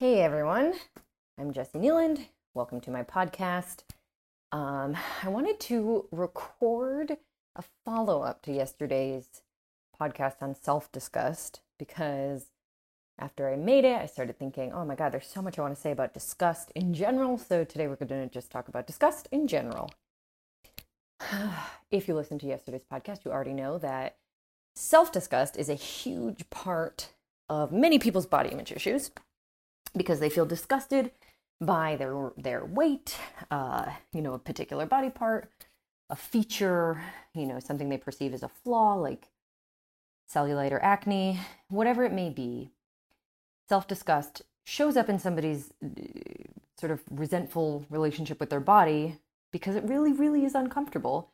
Hey everyone, I'm Jessi Kneeland. Welcome to my podcast. Um, I wanted to record a follow up to yesterday's podcast on self disgust because after I made it, I started thinking, oh my God, there's so much I want to say about disgust in general. So today we're going to just talk about disgust in general. if you listened to yesterday's podcast, you already know that self disgust is a huge part of many people's body image issues because they feel disgusted by their their weight, uh, you know, a particular body part, a feature, you know, something they perceive as a flaw, like cellulite or acne, whatever it may be. Self disgust shows up in somebody's uh, sort of resentful relationship with their body because it really, really is uncomfortable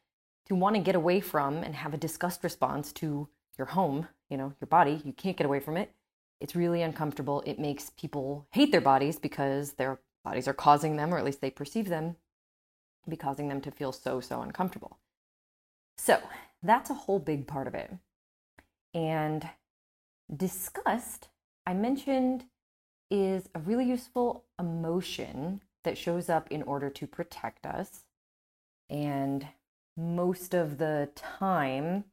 to want to get away from and have a disgust response to your home, you know, your body. You can't get away from it. It's really uncomfortable. It makes people hate their bodies because their bodies are causing them, or at least they perceive them, be causing them to feel so, so uncomfortable. So that's a whole big part of it. And disgust, I mentioned, is a really useful emotion that shows up in order to protect us. And most of the time,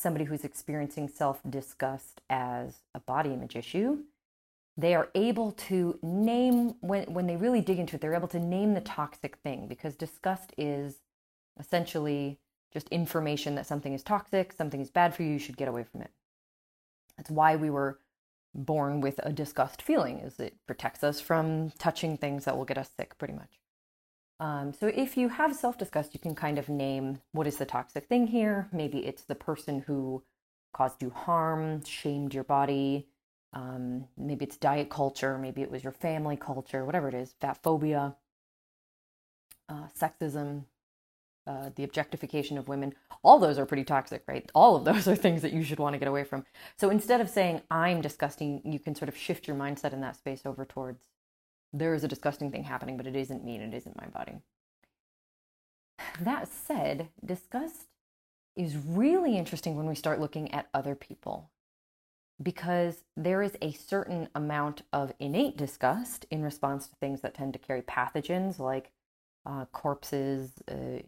somebody who's experiencing self disgust as a body image issue, they are able to name, when, when they really dig into it, they're able to name the toxic thing because disgust is essentially just information that something is toxic, something is bad for you, you should get away from it. That's why we were born with a disgust feeling is it protects us from touching things that will get us sick pretty much. Um, so if you have self disgust, you can kind of name what is the toxic thing here. Maybe it's the person who caused you harm, shamed your body. Um, maybe it's diet culture. Maybe it was your family culture, whatever it is, fat phobia, uh, sexism, uh, the objectification of women. All those are pretty toxic, right? All of those are things that you should want to get away from. So instead of saying, I'm disgusting, you can sort of shift your mindset in that space over towards there is a disgusting thing happening, but it isn't me and it isn't my body. That said, disgust is really interesting when we start looking at other people because there is a certain amount of innate disgust in response to things that tend to carry pathogens like uh, corpses, uh,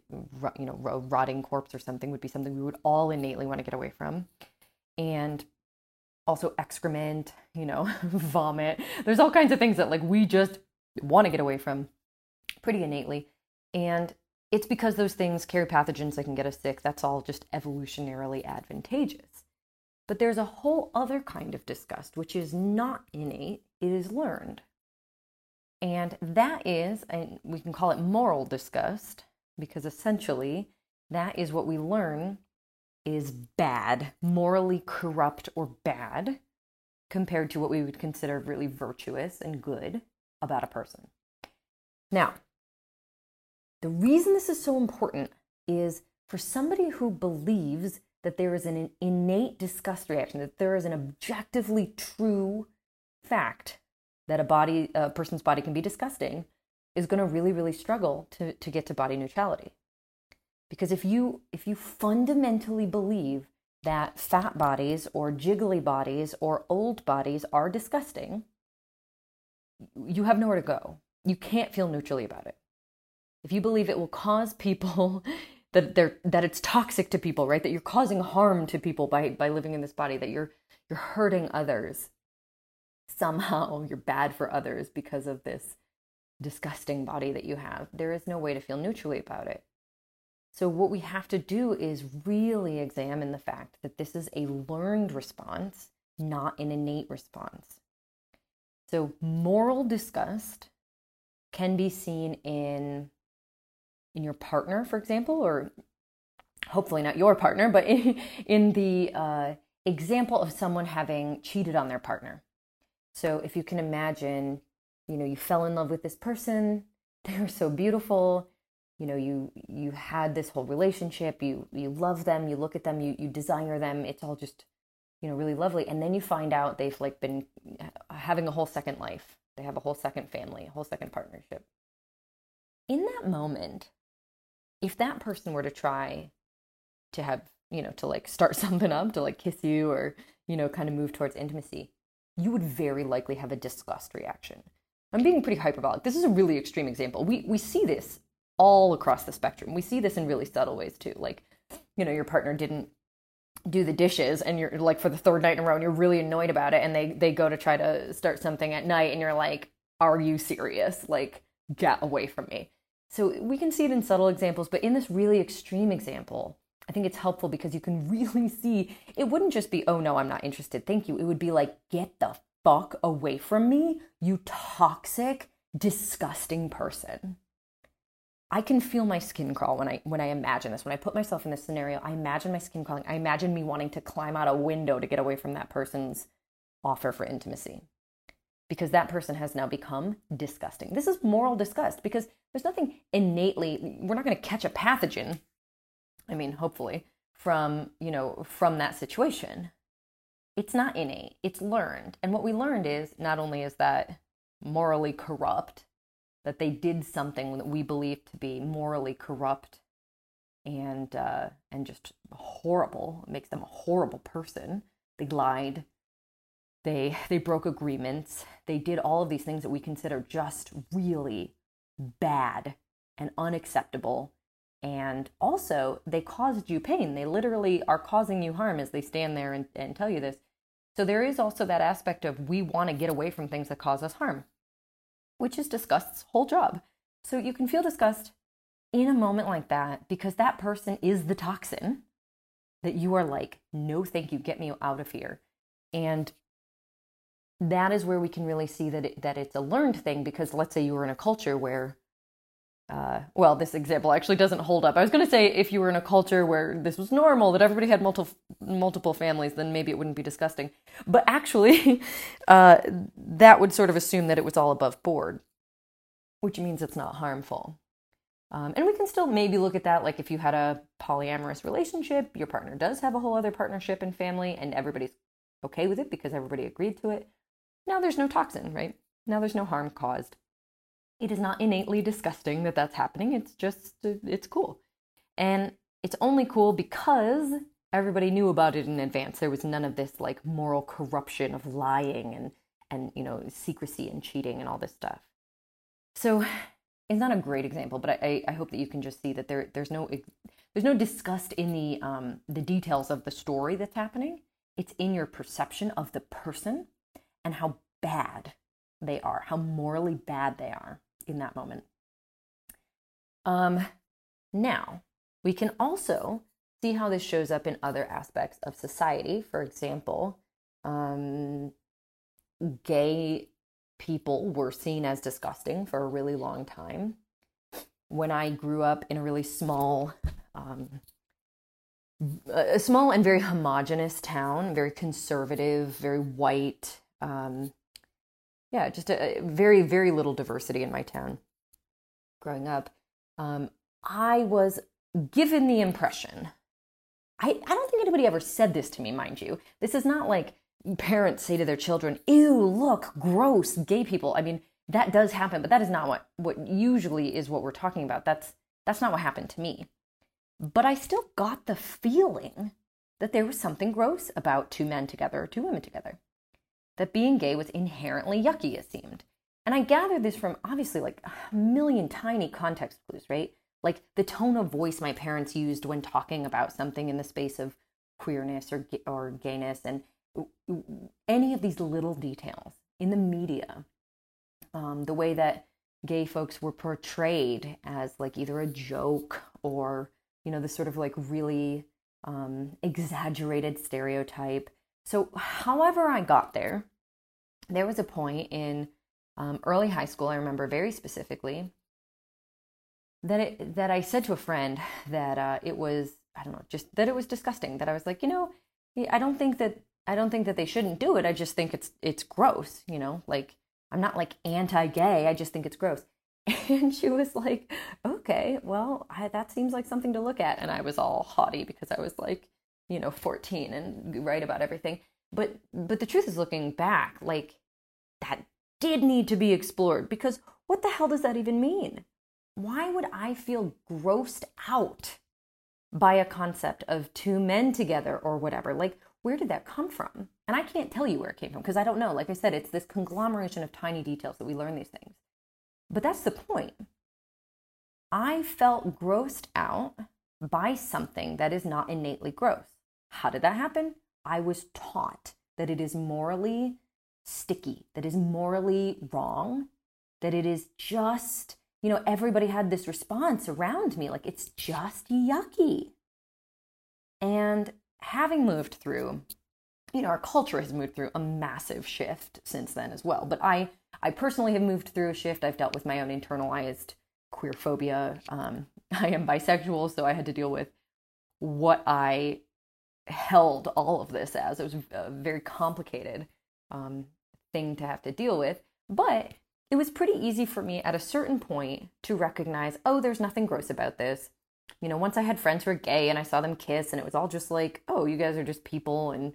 you know, rotting corpse or something would be something we would all innately want to get away from. And also excrement, you know, vomit. There's all kinds of things that like we just want to get away from pretty innately. And it's because those things carry pathogens that can get us sick. That's all just evolutionarily advantageous. But there's a whole other kind of disgust, which is not innate, it is learned. And that is, and we can call it moral disgust, because essentially that is what we learn is bad, morally corrupt or bad, compared to what we would consider really virtuous and good about a person. Now, the reason this is so important is for somebody who believes that there is an innate disgust reaction, that there is an objectively true fact that a body, a person's body can be disgusting, is going to really, really struggle to, to get to body neutrality. Because if you if you fundamentally believe that fat bodies or jiggly bodies or old bodies are disgusting, you have nowhere to go. You can't feel neutrally about it. If you believe it will cause people that they're that it's toxic to people, right? That you're causing harm to people by by living in this body, that you're you're hurting others. Somehow you're bad for others because of this disgusting body that you have. There is no way to feel neutrally about it. So, what we have to do is really examine the fact that this is a learned response, not an innate response. So, moral disgust can be seen in in your partner, for example, or hopefully not your partner, but in, in the uh, example of someone having cheated on their partner. So, if you can imagine, you know, you fell in love with this person, they were so beautiful, you know you you had this whole relationship you you love them you look at them you you desire them it's all just you know really lovely and then you find out they've like been uh, having a whole second life they have a whole second family a whole second partnership in that moment if that person were to try to have you know to like start something up to like kiss you or you know kind of move towards intimacy you would very likely have a disgust reaction I'm being pretty hyperbolic. This is a really extreme example. We we see this all across the spectrum. We see this in really subtle ways too. Like, you know, your partner didn't do the dishes and you're like for the third night in a row and you're really annoyed about it and they they go to try to start something at night and you're like, "Are you serious? Like, get away from me." So we can see it in subtle examples, but in this really extreme example, I think it's helpful because you can really see it wouldn't just be, oh no, I'm not interested, thank you. It would be like, get the fuck away from me, you toxic, disgusting person. I can feel my skin crawl when I when I imagine this. When I put myself in this scenario, I imagine my skin crawling. I imagine me wanting to climb out a window to get away from that person's offer for intimacy. Because that person has now become disgusting. This is moral disgust because there's nothing innately we're not going to catch a pathogen I mean, hopefully, from, you know, from that situation. It's not innate, it's learned. And what we learned is not only is that morally corrupt, that they did something that we believe to be morally corrupt and uh, and just horrible, it makes them a horrible person. They lied, they they broke agreements, they did all of these things that we consider just really bad and unacceptable and also, they caused you pain. They literally are causing you harm as they stand there and, and tell you this. So, there is also that aspect of we want to get away from things that cause us harm, which is disgust's whole job. So, you can feel disgust in a moment like that because that person is the toxin that you are like, no, thank you, get me out of here. And that is where we can really see that it, that it's a learned thing because let's say you were in a culture where uh, well, this example actually doesn't hold up. I was going to say if you were in a culture where this was normal, that everybody had multiple multiple families, then maybe it wouldn't be disgusting. But actually, uh, that would sort of assume that it was all above board, which means it's not harmful. Um, and we can still maybe look at that like if you had a polyamorous relationship, your partner does have a whole other partnership and family, and everybody's okay with it because everybody agreed to it. Now there's no toxin, right? Now there's no harm caused. It is not innately disgusting that that's happening. It's just, it's cool. And it's only cool because everybody knew about it in advance. There was none of this like moral corruption of lying and, and you know, secrecy and cheating and all this stuff. So it's not a great example, but I, I hope that you can just see that there, there's no there's no disgust in the um, the details of the story that's happening. It's in your perception of the person and how bad they are, how morally bad they are in that moment. Um, now, we can also see how this shows up in other aspects of society. For example, um, gay people were seen as disgusting for a really long time. When I grew up in a really small, um, a small and very homogenous town, very conservative, very white, um, yeah, just a, very, very little diversity in my town growing up. Um, I was given the impression, I, I don't think anybody ever said this to me, mind you. This is not like parents say to their children, ew, look, gross, gay people. I mean, that does happen, but that is not what, what usually is what we're talking about. That's, that's not what happened to me. But I still got the feeling that there was something gross about two men together or two women together that being gay was inherently yucky, it seemed. And I gather this from obviously like a million tiny context clues, right? Like the tone of voice my parents used when talking about something in the space of queerness or, or gayness, and any of these little details in the media, um, the way that gay folks were portrayed as like either a joke or, you know, this sort of like really um, exaggerated stereotype so, however, I got there, there was a point in um, early high school, I remember very specifically, that it, that I said to a friend that uh, it was I don't know just that it was disgusting that I was like you know I don't think that I don't think that they shouldn't do it I just think it's it's gross you know like I'm not like anti-gay I just think it's gross. And she was like okay well I, that seems like something to look at. And I was all haughty because I was like you know 14 and right about everything but but the truth is looking back like that did need to be explored because what the hell does that even mean why would i feel grossed out by a concept of two men together or whatever like where did that come from And I can't tell you where it came from because I don't know. Like I said, it's this conglomeration of tiny details that we learn these things. But that's the point. I felt grossed out by something that is not innately gross. How did that happen? I was taught that it is morally sticky, that is morally wrong, that it is just, you know, everybody had this response around me like it's just yucky. And having moved through, you know, our culture has moved through a massive shift since then as well. But I, I personally have moved through a shift. I've dealt with my own internalized queer phobia. Um, I am bisexual, so I had to deal with what I held all of this as. It was a very complicated um, thing to have to deal with. But it was pretty easy for me at a certain point to recognize, oh, there's nothing gross about this. You know, once I had friends who were gay and I saw them kiss, and it was all just like, oh, you guys are just people, and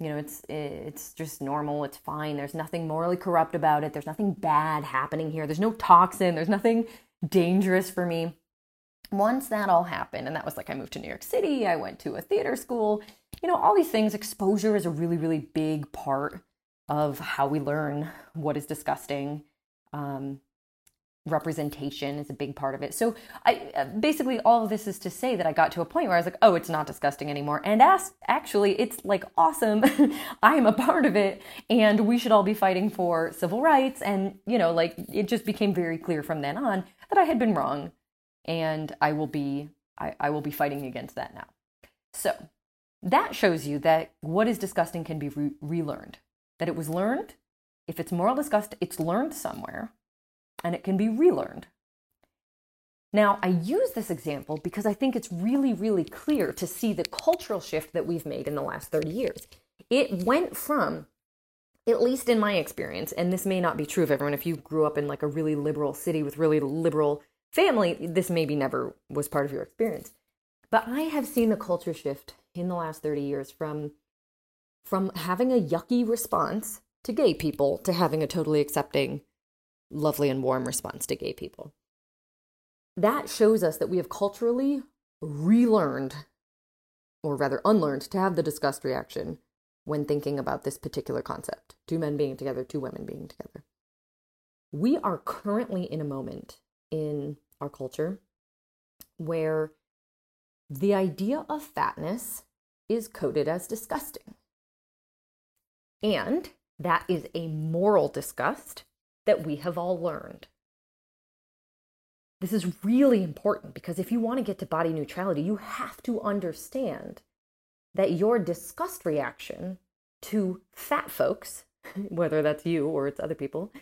you know, it's it's just normal. It's fine. There's nothing morally corrupt about it. There's nothing bad happening here. There's no toxin. There's nothing dangerous for me. Once that all happened, and that was like I moved to New York City, I went to a theater school, you know, all these things, exposure is a really, really big part of how we learn what is disgusting. Um, representation is a big part of it. So I uh, basically all of this is to say that I got to a point where I was like, oh, it's not disgusting anymore. And as actually it's like awesome. I am a part of it and we should all be fighting for civil rights and you know, like it just became very clear from then on that I had been wrong and I will be I, I will be fighting against that now. So that shows you that what is disgusting can be re- relearned. That it was learned. If it's moral disgust, it's learned somewhere and it can be relearned. Now, I use this example because I think it's really, really clear to see the cultural shift that we've made in the last 30 years. It went from, at least in my experience, and this may not be true of everyone, if you grew up in like a really liberal city with really liberal family, this maybe never was part of your experience. But I have seen the culture shift in the last 30 years from from having a yucky response to gay people to having a totally accepting lovely and warm response to gay people. That shows us that we have culturally relearned, or rather unlearned, to have the disgust reaction when thinking about this particular concept two men being together, two women being together. We are currently in a moment in our culture where the idea of fatness is coded as disgusting. And that is a moral disgust that we have all learned. This is really important because if you want to get to body neutrality, you have to understand that your disgust reaction to fat folks, whether that's you or it's other people,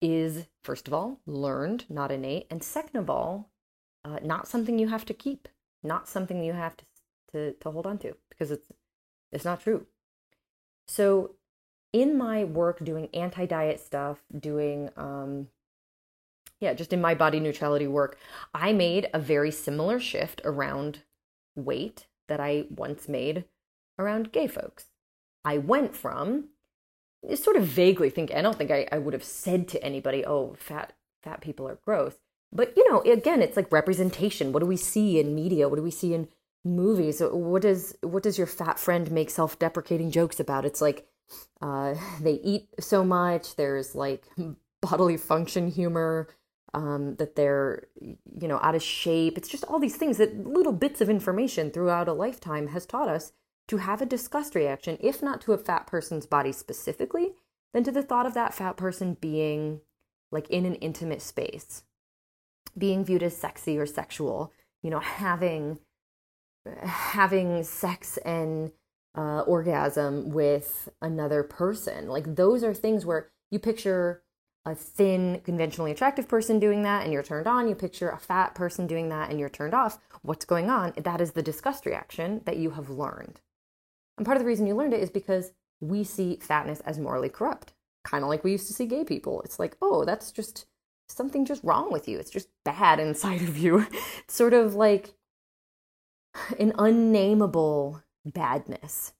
is first of all learned, not innate, and second of all, uh, not something you have to keep, not something you have to, to, to hold on to because it's it's not true. So in my work doing anti diet stuff, doing, um, yeah, just in my body neutrality work, I made a very similar shift around weight that I once made around gay folks. I went from sort of vaguely think I don't think I, I would have said to anybody, oh, fat fat people are gross. But you know, again, it's like representation. What do we see in media? What do we see in movies? What does what does your fat friend make self-deprecating jokes about? It's like uh, they eat so much. There's like bodily function humor. Um, that they're you know out of shape. It's just all these things that little bits of information throughout a lifetime has taught us to have a disgust reaction, if not to a fat person's body specifically, then to the thought of that fat person being like in an intimate space, being viewed as sexy or sexual. You know, having having sex and uh, orgasm with another person. Like those are things where you picture a thin, conventionally attractive person doing that and you're turned on. You picture a fat person doing that and you're turned off. What's going on? That is the disgust reaction that you have learned. And part of the reason you learned it is because we see fatness as morally corrupt, kind of like we used to see gay people. It's like, oh, that's just something just wrong with you. It's just bad inside of you. It's sort of like an unnameable badness.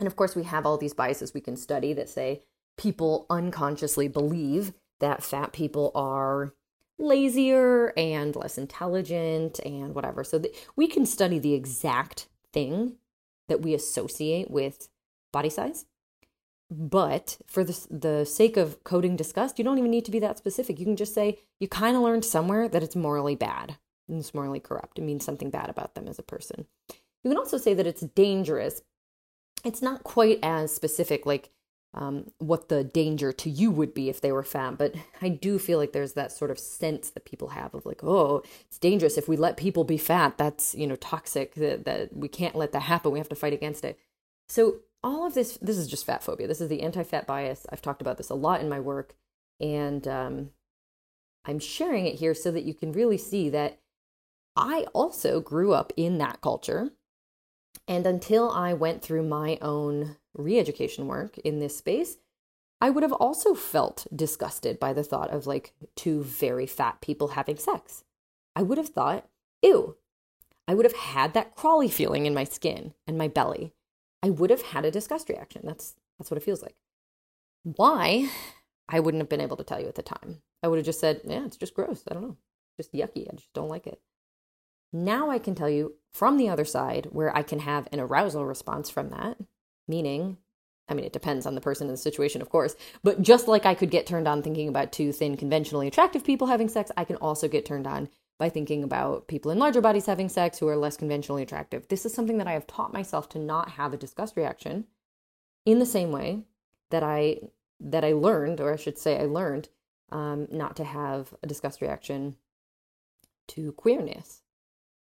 And of course, we have all these biases we can study that say people unconsciously believe that fat people are lazier and less intelligent and whatever. So th- we can study the exact thing that we associate with body size But for the, the sake of coding disgust, you don't even need to be that specific. You can just say you kind of learned somewhere that it's morally bad and it's morally corrupt. It means something bad about them as a person. You can also say that it's dangerous. It's not quite as specific, like um, what the danger to you would be if they were fat. But I do feel like there's that sort of sense that people have of like, oh, it's dangerous if we let people be fat. That's you know toxic. That, that we can't let that happen. We have to fight against it. So all of this, this is just fat phobia. This is the anti-fat bias. I've talked about this a lot in my work, and um, I'm sharing it here so that you can really see that I also grew up in that culture. And until I went through my own re education work in this space, I would have also felt disgusted by the thought of like two very fat people having sex. I would have thought, ew. I would have had that crawly feeling in my skin and my belly. I would have had a disgust reaction. That's that's what it feels like. Why? I wouldn't have been able to tell you at the time. I would have just said, yeah, it's just gross. I don't know. Just yucky. I just don't like it. Now I can tell you from the other side where I can have an arousal response from that, meaning, I mean, it depends on the person and the situation, of course, but just like I could get turned on thinking about two thin, conventionally attractive people having sex, I can also get turned on by thinking about people in larger bodies having sex who are less conventionally attractive. This is something that I have taught myself to not have a disgust reaction in the same way that I that I learned, or I should say, I learned um, not to have a disgust reaction to queerness.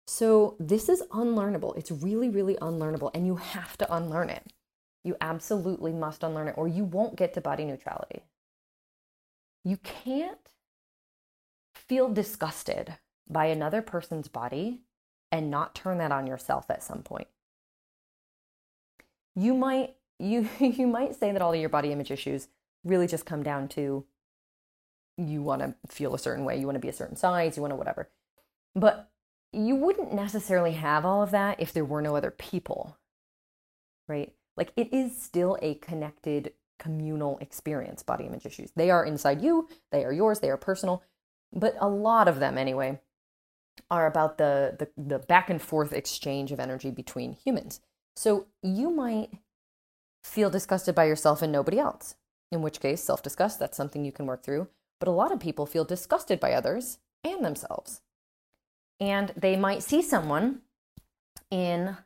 So this is unlearnable. It's really, really unlearnable, and you have to unlearn it. You absolutely must unlearn it, or you won't get to body neutrality. You can't feel disgusted by another person's body and not turn that on yourself at some point. You might you you might say that all of your body image issues really just come down to you want to feel a certain way, you want to be a certain size, you want to whatever. But you wouldn't necessarily have all of that if there were no other people, right? Like it is still a connected communal experience, body image issues. They are inside you, they are yours, they are personal, but a lot of them, anyway, are about the, the, the back and forth exchange of energy between humans. So you might feel disgusted by yourself and nobody else, in which case, self disgust, that's something you can work through. But a lot of people feel disgusted by others and themselves and they might see someone in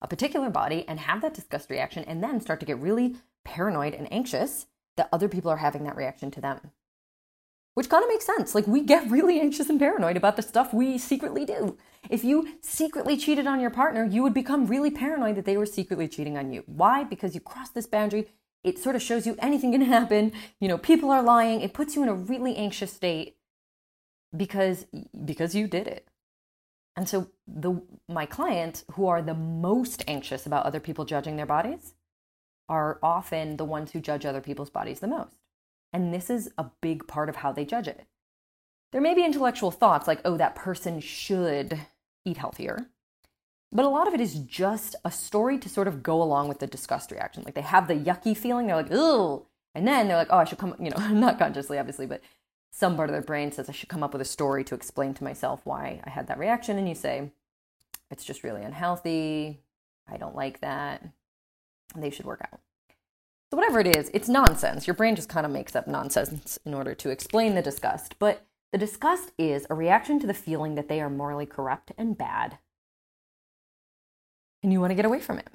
a particular body and have that disgust reaction and then start to get really paranoid and anxious that other people are having that reaction to them. Which kind of makes sense. Like, we get really anxious and paranoid about the stuff we secretly do. If you secretly cheated on your partner, you would become really paranoid that they were secretly cheating on you. Why? Because you crossed this boundary. It sort of shows you anything can happen. You know, people are lying. It puts you in a really anxious state because because you did it. And so the my clients who are the most anxious about other people judging their bodies are often the ones who judge other people's bodies the most. And this is a big part of how they judge it. There may be intellectual thoughts like, oh, that person should eat healthier. But a lot of it is just a story to sort of go along with the disgust reaction. Like they have the yucky feeling, they're like, ugh. And then they're like, oh, I should come, you know, not consciously, obviously, but some part of their brain says I should come up with a story to explain to myself why I had that reaction. And you say, it's just really unhealthy. I don't like that. They should work out. So, whatever it is, it's nonsense. Your brain just kind of makes up nonsense in order to explain the disgust. But the disgust is a reaction to the feeling that they are morally corrupt and bad. And you want to get away from it.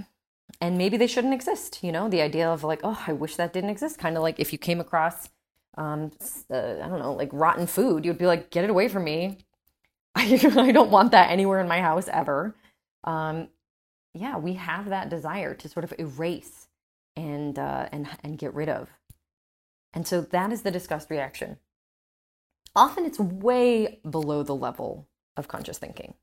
And maybe they shouldn't exist. You know, the idea of like, oh, I wish that didn't exist. Kind of like if you came across um, uh, I don't know, like rotten food, you'd be like, get it away from me. I, I don't want that anywhere in my house ever. Um, yeah, we have that desire to sort of erase and uh, and and get rid of, and so that is the disgust reaction. Often it's way below the level of conscious thinking,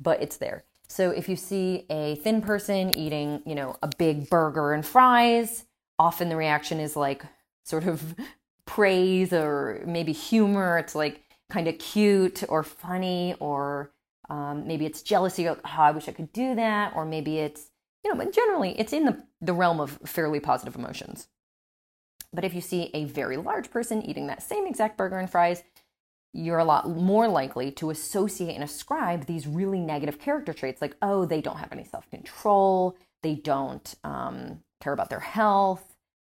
but it's there. So if you see a thin person eating, you know, a big burger and fries, often the reaction is like sort of praise or maybe humor. It's like kind of cute or funny, or um, maybe it's jealousy. Oh, I wish I could do that. Or maybe it's, you know, but generally it's in the, the realm of fairly positive emotions. But if you see a very large person eating that same exact burger and fries, you're a lot more likely to associate and ascribe these really negative character traits like, oh, they don't have any self control, they don't um, care about their health,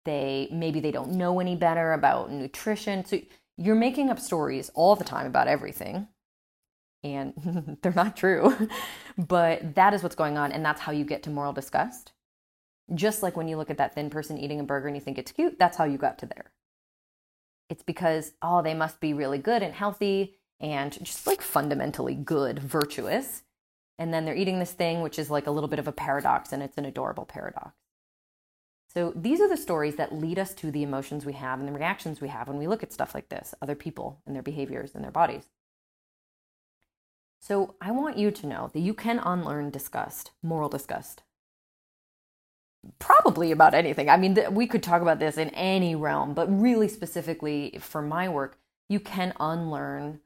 they maybe they don't know any better about nutrition. So you're making up stories all the time about everything. And they're not true. but that is what's going on. And that's how you get to moral disgust. Just like when you look at that thin person eating a burger and you think it's cute, that's how you got to there. It's because, oh, they must be really good and healthy and just like fundamentally good, virtuous. And then they're eating this thing, which is like a little bit of a paradox, and it's an adorable paradox. So these are the stories that lead us to the emotions we have and the reactions we have when we look at stuff like this other people and their behaviors and their bodies. So I want you to know that you can unlearn disgust, moral disgust. Probably about anything. I mean, we could talk about this in any realm, but really specifically for my work, you can unlearn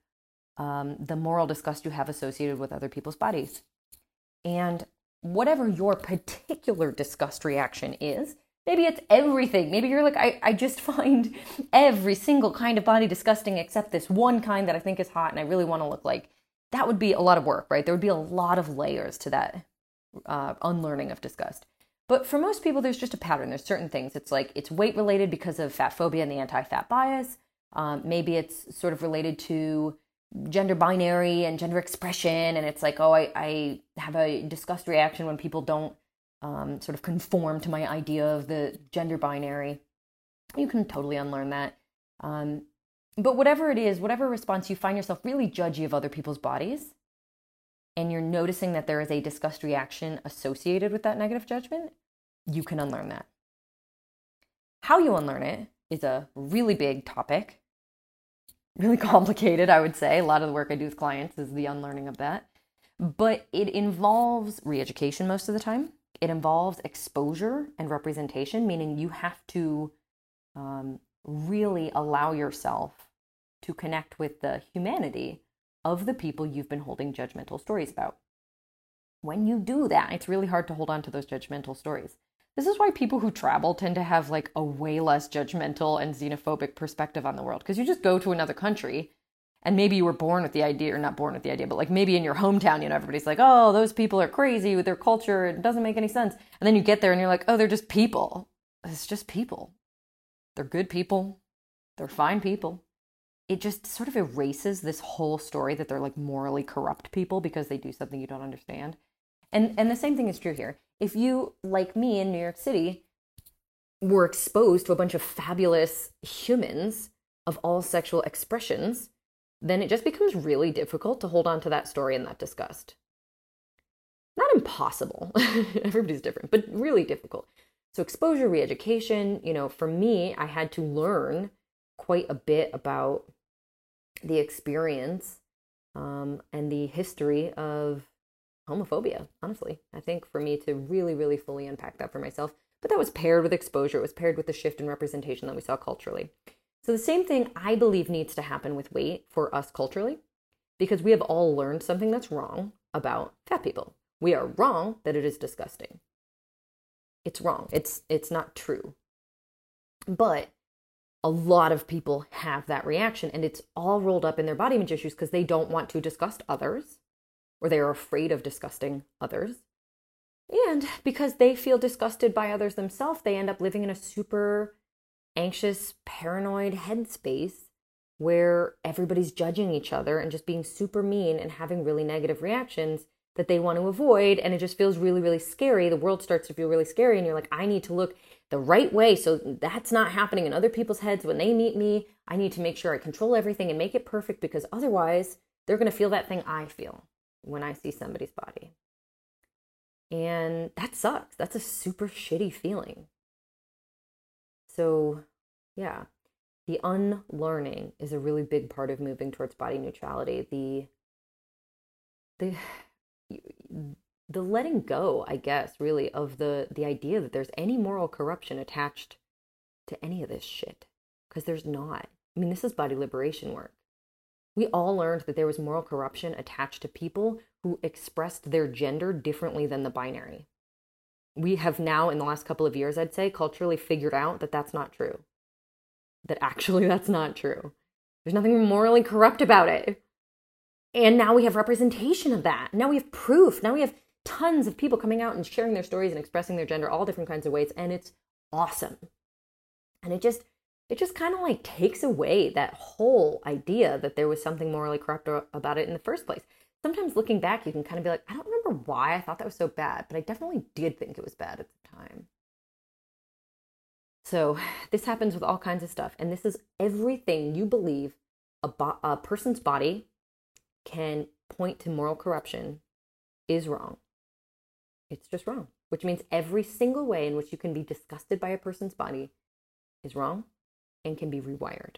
um, the moral disgust you have associated with other people's bodies. And whatever your particular disgust reaction is, maybe it's everything. Maybe you're like, I, I just find every single kind of body disgusting except this one kind that I think is hot and I really want to look like. That would be a lot of work, right? There would be a lot of layers to that uh, unlearning of disgust. But for most people, there's just a pattern. There's certain things. It's like it's weight related because of fat phobia and the anti fat bias. Um, maybe it's sort of related to gender binary and gender expression and it's like oh i, I have a disgust reaction when people don't um, sort of conform to my idea of the gender binary you can totally unlearn that um, but whatever it is whatever response you find yourself really judgy of other people's bodies and you're noticing that there is a disgust reaction associated with that negative judgment you can unlearn that how you unlearn it is a really big topic really complicated, I would say. A lot of the work I do with clients is the unlearning of that. But it involves re education most of the time. It involves exposure and representation, meaning you have to um, really allow yourself to connect with the humanity of the people you've been holding judgmental stories about. When you do that, it's really hard to hold on to those judgmental stories. This is why people who travel tend to have like a way less judgmental and xenophobic perspective on the world. Because you just go to another country and maybe you were born with the idea, or not born with the idea, but like maybe in your hometown, you know, everybody's like, oh, those people are crazy with their culture. It doesn't make any sense. And then you get there and you're like, oh, they're just people. It's just people. They're good people. They're fine people. It just sort of erases this whole story that they're like morally corrupt people because they do something you don't understand. And and the same thing is true here if you, like me in New York City, were exposed to a bunch of fabulous humans of all sexual expressions, then it just becomes really difficult to hold on to that story and that disgust. Not impossible, everybody's different, but really difficult. So, exposure, re education, you know, for me, I had to learn quite a bit about the experience um, and the history of homophobia, honestly. I think for me to really, really fully unpack that for myself. But that was paired with exposure, it was paired with the shift in representation that we saw culturally. So the same thing I believe needs to happen with weight for us culturally, because we have all learned something that's wrong about fat people. We are wrong that it is disgusting. It's wrong. It's it's not true. But a lot of people have that reaction and it's all rolled up in their body image issues because they don't want to disgust others or they are afraid of disgusting others. And because they feel disgusted by others themselves, they end up living in a super anxious, paranoid headspace where everybody's judging each other and just being super mean and having really negative reactions that they want to avoid. And it just feels really, really scary. The world starts to feel really scary. And you're like, I need to look the right way so that's not happening in other people's heads when they meet me. I need to make sure I control everything and make it perfect because otherwise they're going to feel that thing I feel when I see somebody's body. And that sucks. That's a super shitty feeling. So, yeah, the unlearning is a really big part of moving towards body neutrality. The the the letting go, I guess, really of the the idea that there's any moral corruption attached to any of this shit because there's not. I mean, this is body liberation work. We all learned that there was moral corruption attached to people who expressed their gender differently than the binary. We have now, in the last couple of years, I'd say, culturally figured out that that's not true. That actually that's not true. There's nothing morally corrupt about it. And now we have representation of that. Now we have proof. Now we have tons of people coming out and sharing their stories and expressing their gender all different kinds of ways. And it's awesome. And it just it just kind of like takes away that whole idea that there was something morally corrupt about it in the first place. Sometimes looking back, you can kind of be like, I don't remember why I thought that was so bad, but I definitely did think it was bad at the time. So, this happens with all kinds of stuff. And this is everything you believe a, bo- a person's body can point to moral corruption is wrong. It's just wrong, which means every single way in which you can be disgusted by a person's body is wrong and can be rewired.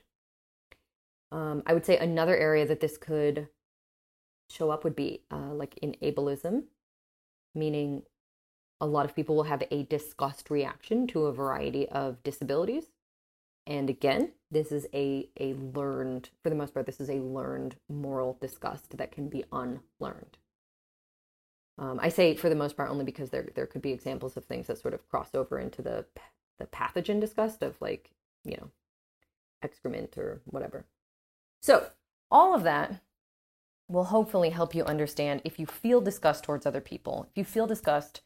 Um, I would say another area that this could show up would be uh, like in ableism, meaning a lot of people will have a disgust reaction to a variety of disabilities. And again, this is a, a learned, for the most part, this is a learned moral disgust that can be unlearned. Um, I say for the most part only because there there could be examples of things that sort of cross over into the the pathogen disgust of like you know excrement or whatever. So all of that will hopefully help you understand if you feel disgust towards other people, if you feel disgust,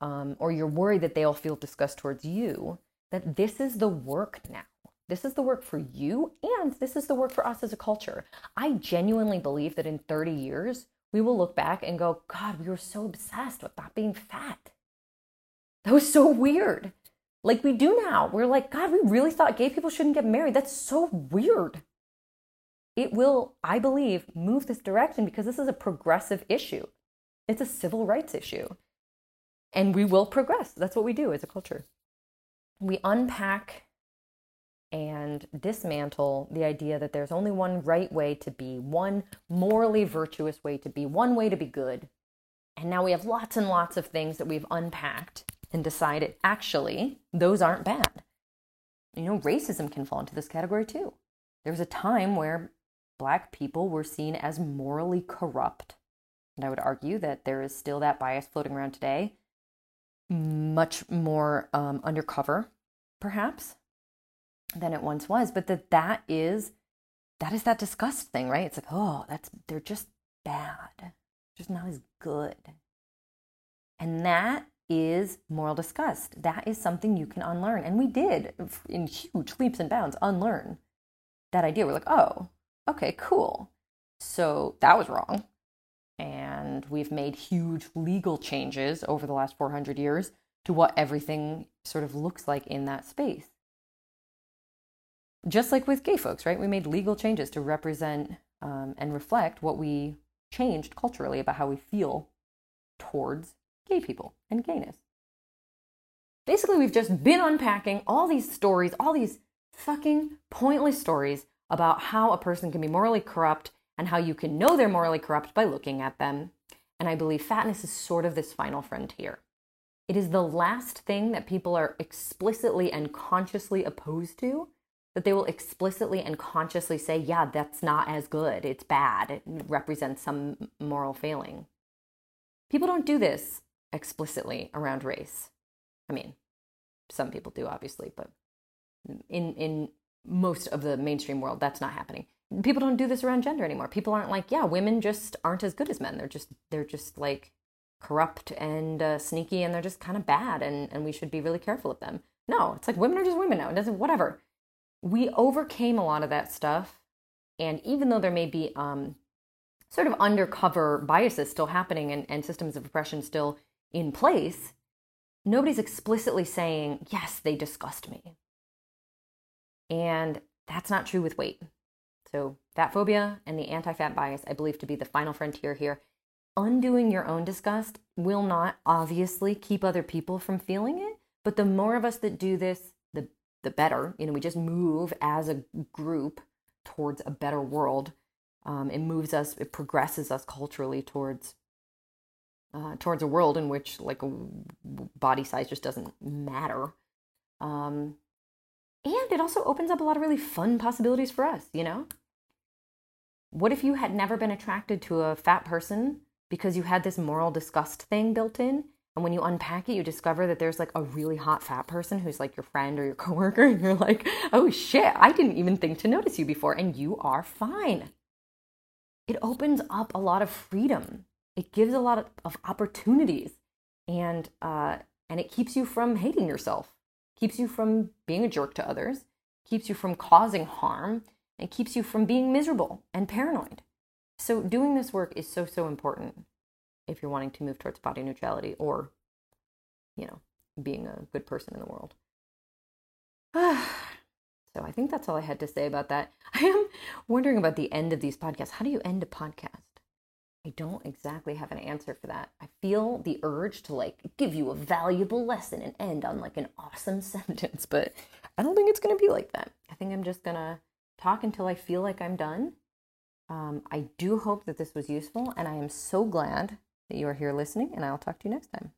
um, or you're worried that they'll feel disgust towards you, that this is the work now. This is the work for you, and this is the work for us as a culture. I genuinely believe that in 30 years, we will look back and go, God, we were so obsessed with not being fat. That was so weird. Like we do now. We're like, God, we really thought gay people shouldn't get married. That's so weird. It will, I believe, move this direction because this is a progressive issue. It's a civil rights issue. And we will progress. That's what we do as a culture. We unpack and dismantle the idea that there's only one right way to be, one morally virtuous way to be, one way to be good. And now we have lots and lots of things that we've unpacked and decided actually those aren't bad. You know, racism can fall into this category too. There was a time where black people were seen as morally corrupt. And I would argue that there is still that bias floating around today, much more um, undercover, perhaps, than it once was, but that that is that is that disgust thing, right? It's like, oh, that's they're just bad, just not as good, and that is moral disgust. That is something you can unlearn, and we did in huge leaps and bounds unlearn that idea. We're like, oh, okay, cool. So that was wrong. And we've made huge legal changes over the last 400 years to what everything sort of looks like in that space. Just like with gay folks, right? We made legal changes to represent um, and reflect what we changed culturally about how we feel towards gay people and gayness. Basically, we've just been unpacking all these stories, all these fucking pointless stories about how a person can be morally corrupt and how you can know they're morally corrupt by looking at them. And I believe fatness is sort of this final frontier. It is the last thing that people are explicitly and consciously opposed to that they will explicitly and consciously say, yeah, that's not as good. It's bad. It represents some moral failing. People don't do this explicitly around race. I mean, some people do, obviously, but in, in most of the mainstream world, that's not happening. People don't do this around gender anymore. People aren't like, yeah, women just aren't as good as men. They're just, they're just like corrupt and uh, sneaky and they're just kind of bad and, and we should be really careful of them. No, it's like women are just women now. It doesn't, whatever we overcame a lot of that stuff. And even though there may be um, sort of undercover biases still happening and, and systems of oppression still in place, nobody's explicitly saying, yes, they disgust me. And that's not true with weight. So, fat phobia and the anti fat bias, I believe to be the final frontier here. Undoing your own disgust will not obviously keep other people from feeling it, but the more of us that do this, the the better. You know, we just move as a group towards a better world. Um, it moves us, it progresses us culturally towards uh, towards a world in which like body size just doesn't matter. Um, and it also opens up a lot of really fun possibilities for us. You know, what if you had never been attracted to a fat person because you had this moral disgust thing built in? And when you unpack it, you discover that there's like a really hot fat person who's like your friend or your coworker, and you're like, oh shit, I didn't even think to notice you before, and you are fine. It opens up a lot of freedom. It gives a lot of, of opportunities, and uh, and it keeps you from hating yourself, keeps you from being a jerk to others, keeps you from causing harm, and keeps you from being miserable and paranoid. So, doing this work is so, so important if you're wanting to move towards body neutrality or, you know, being a good person in the world. so, I think that's all I had to say about that. I am wondering about the end of these podcasts. How do you end a podcast? I don't exactly have an answer for that. I feel the urge to like give you a valuable lesson and end on like an awesome sentence, but I don't think it's going to be like that. I think I'm just going to talk until I feel like I'm done. Um, I do hope that this was useful, and I am so glad that you are here listening, and I'll talk to you next time.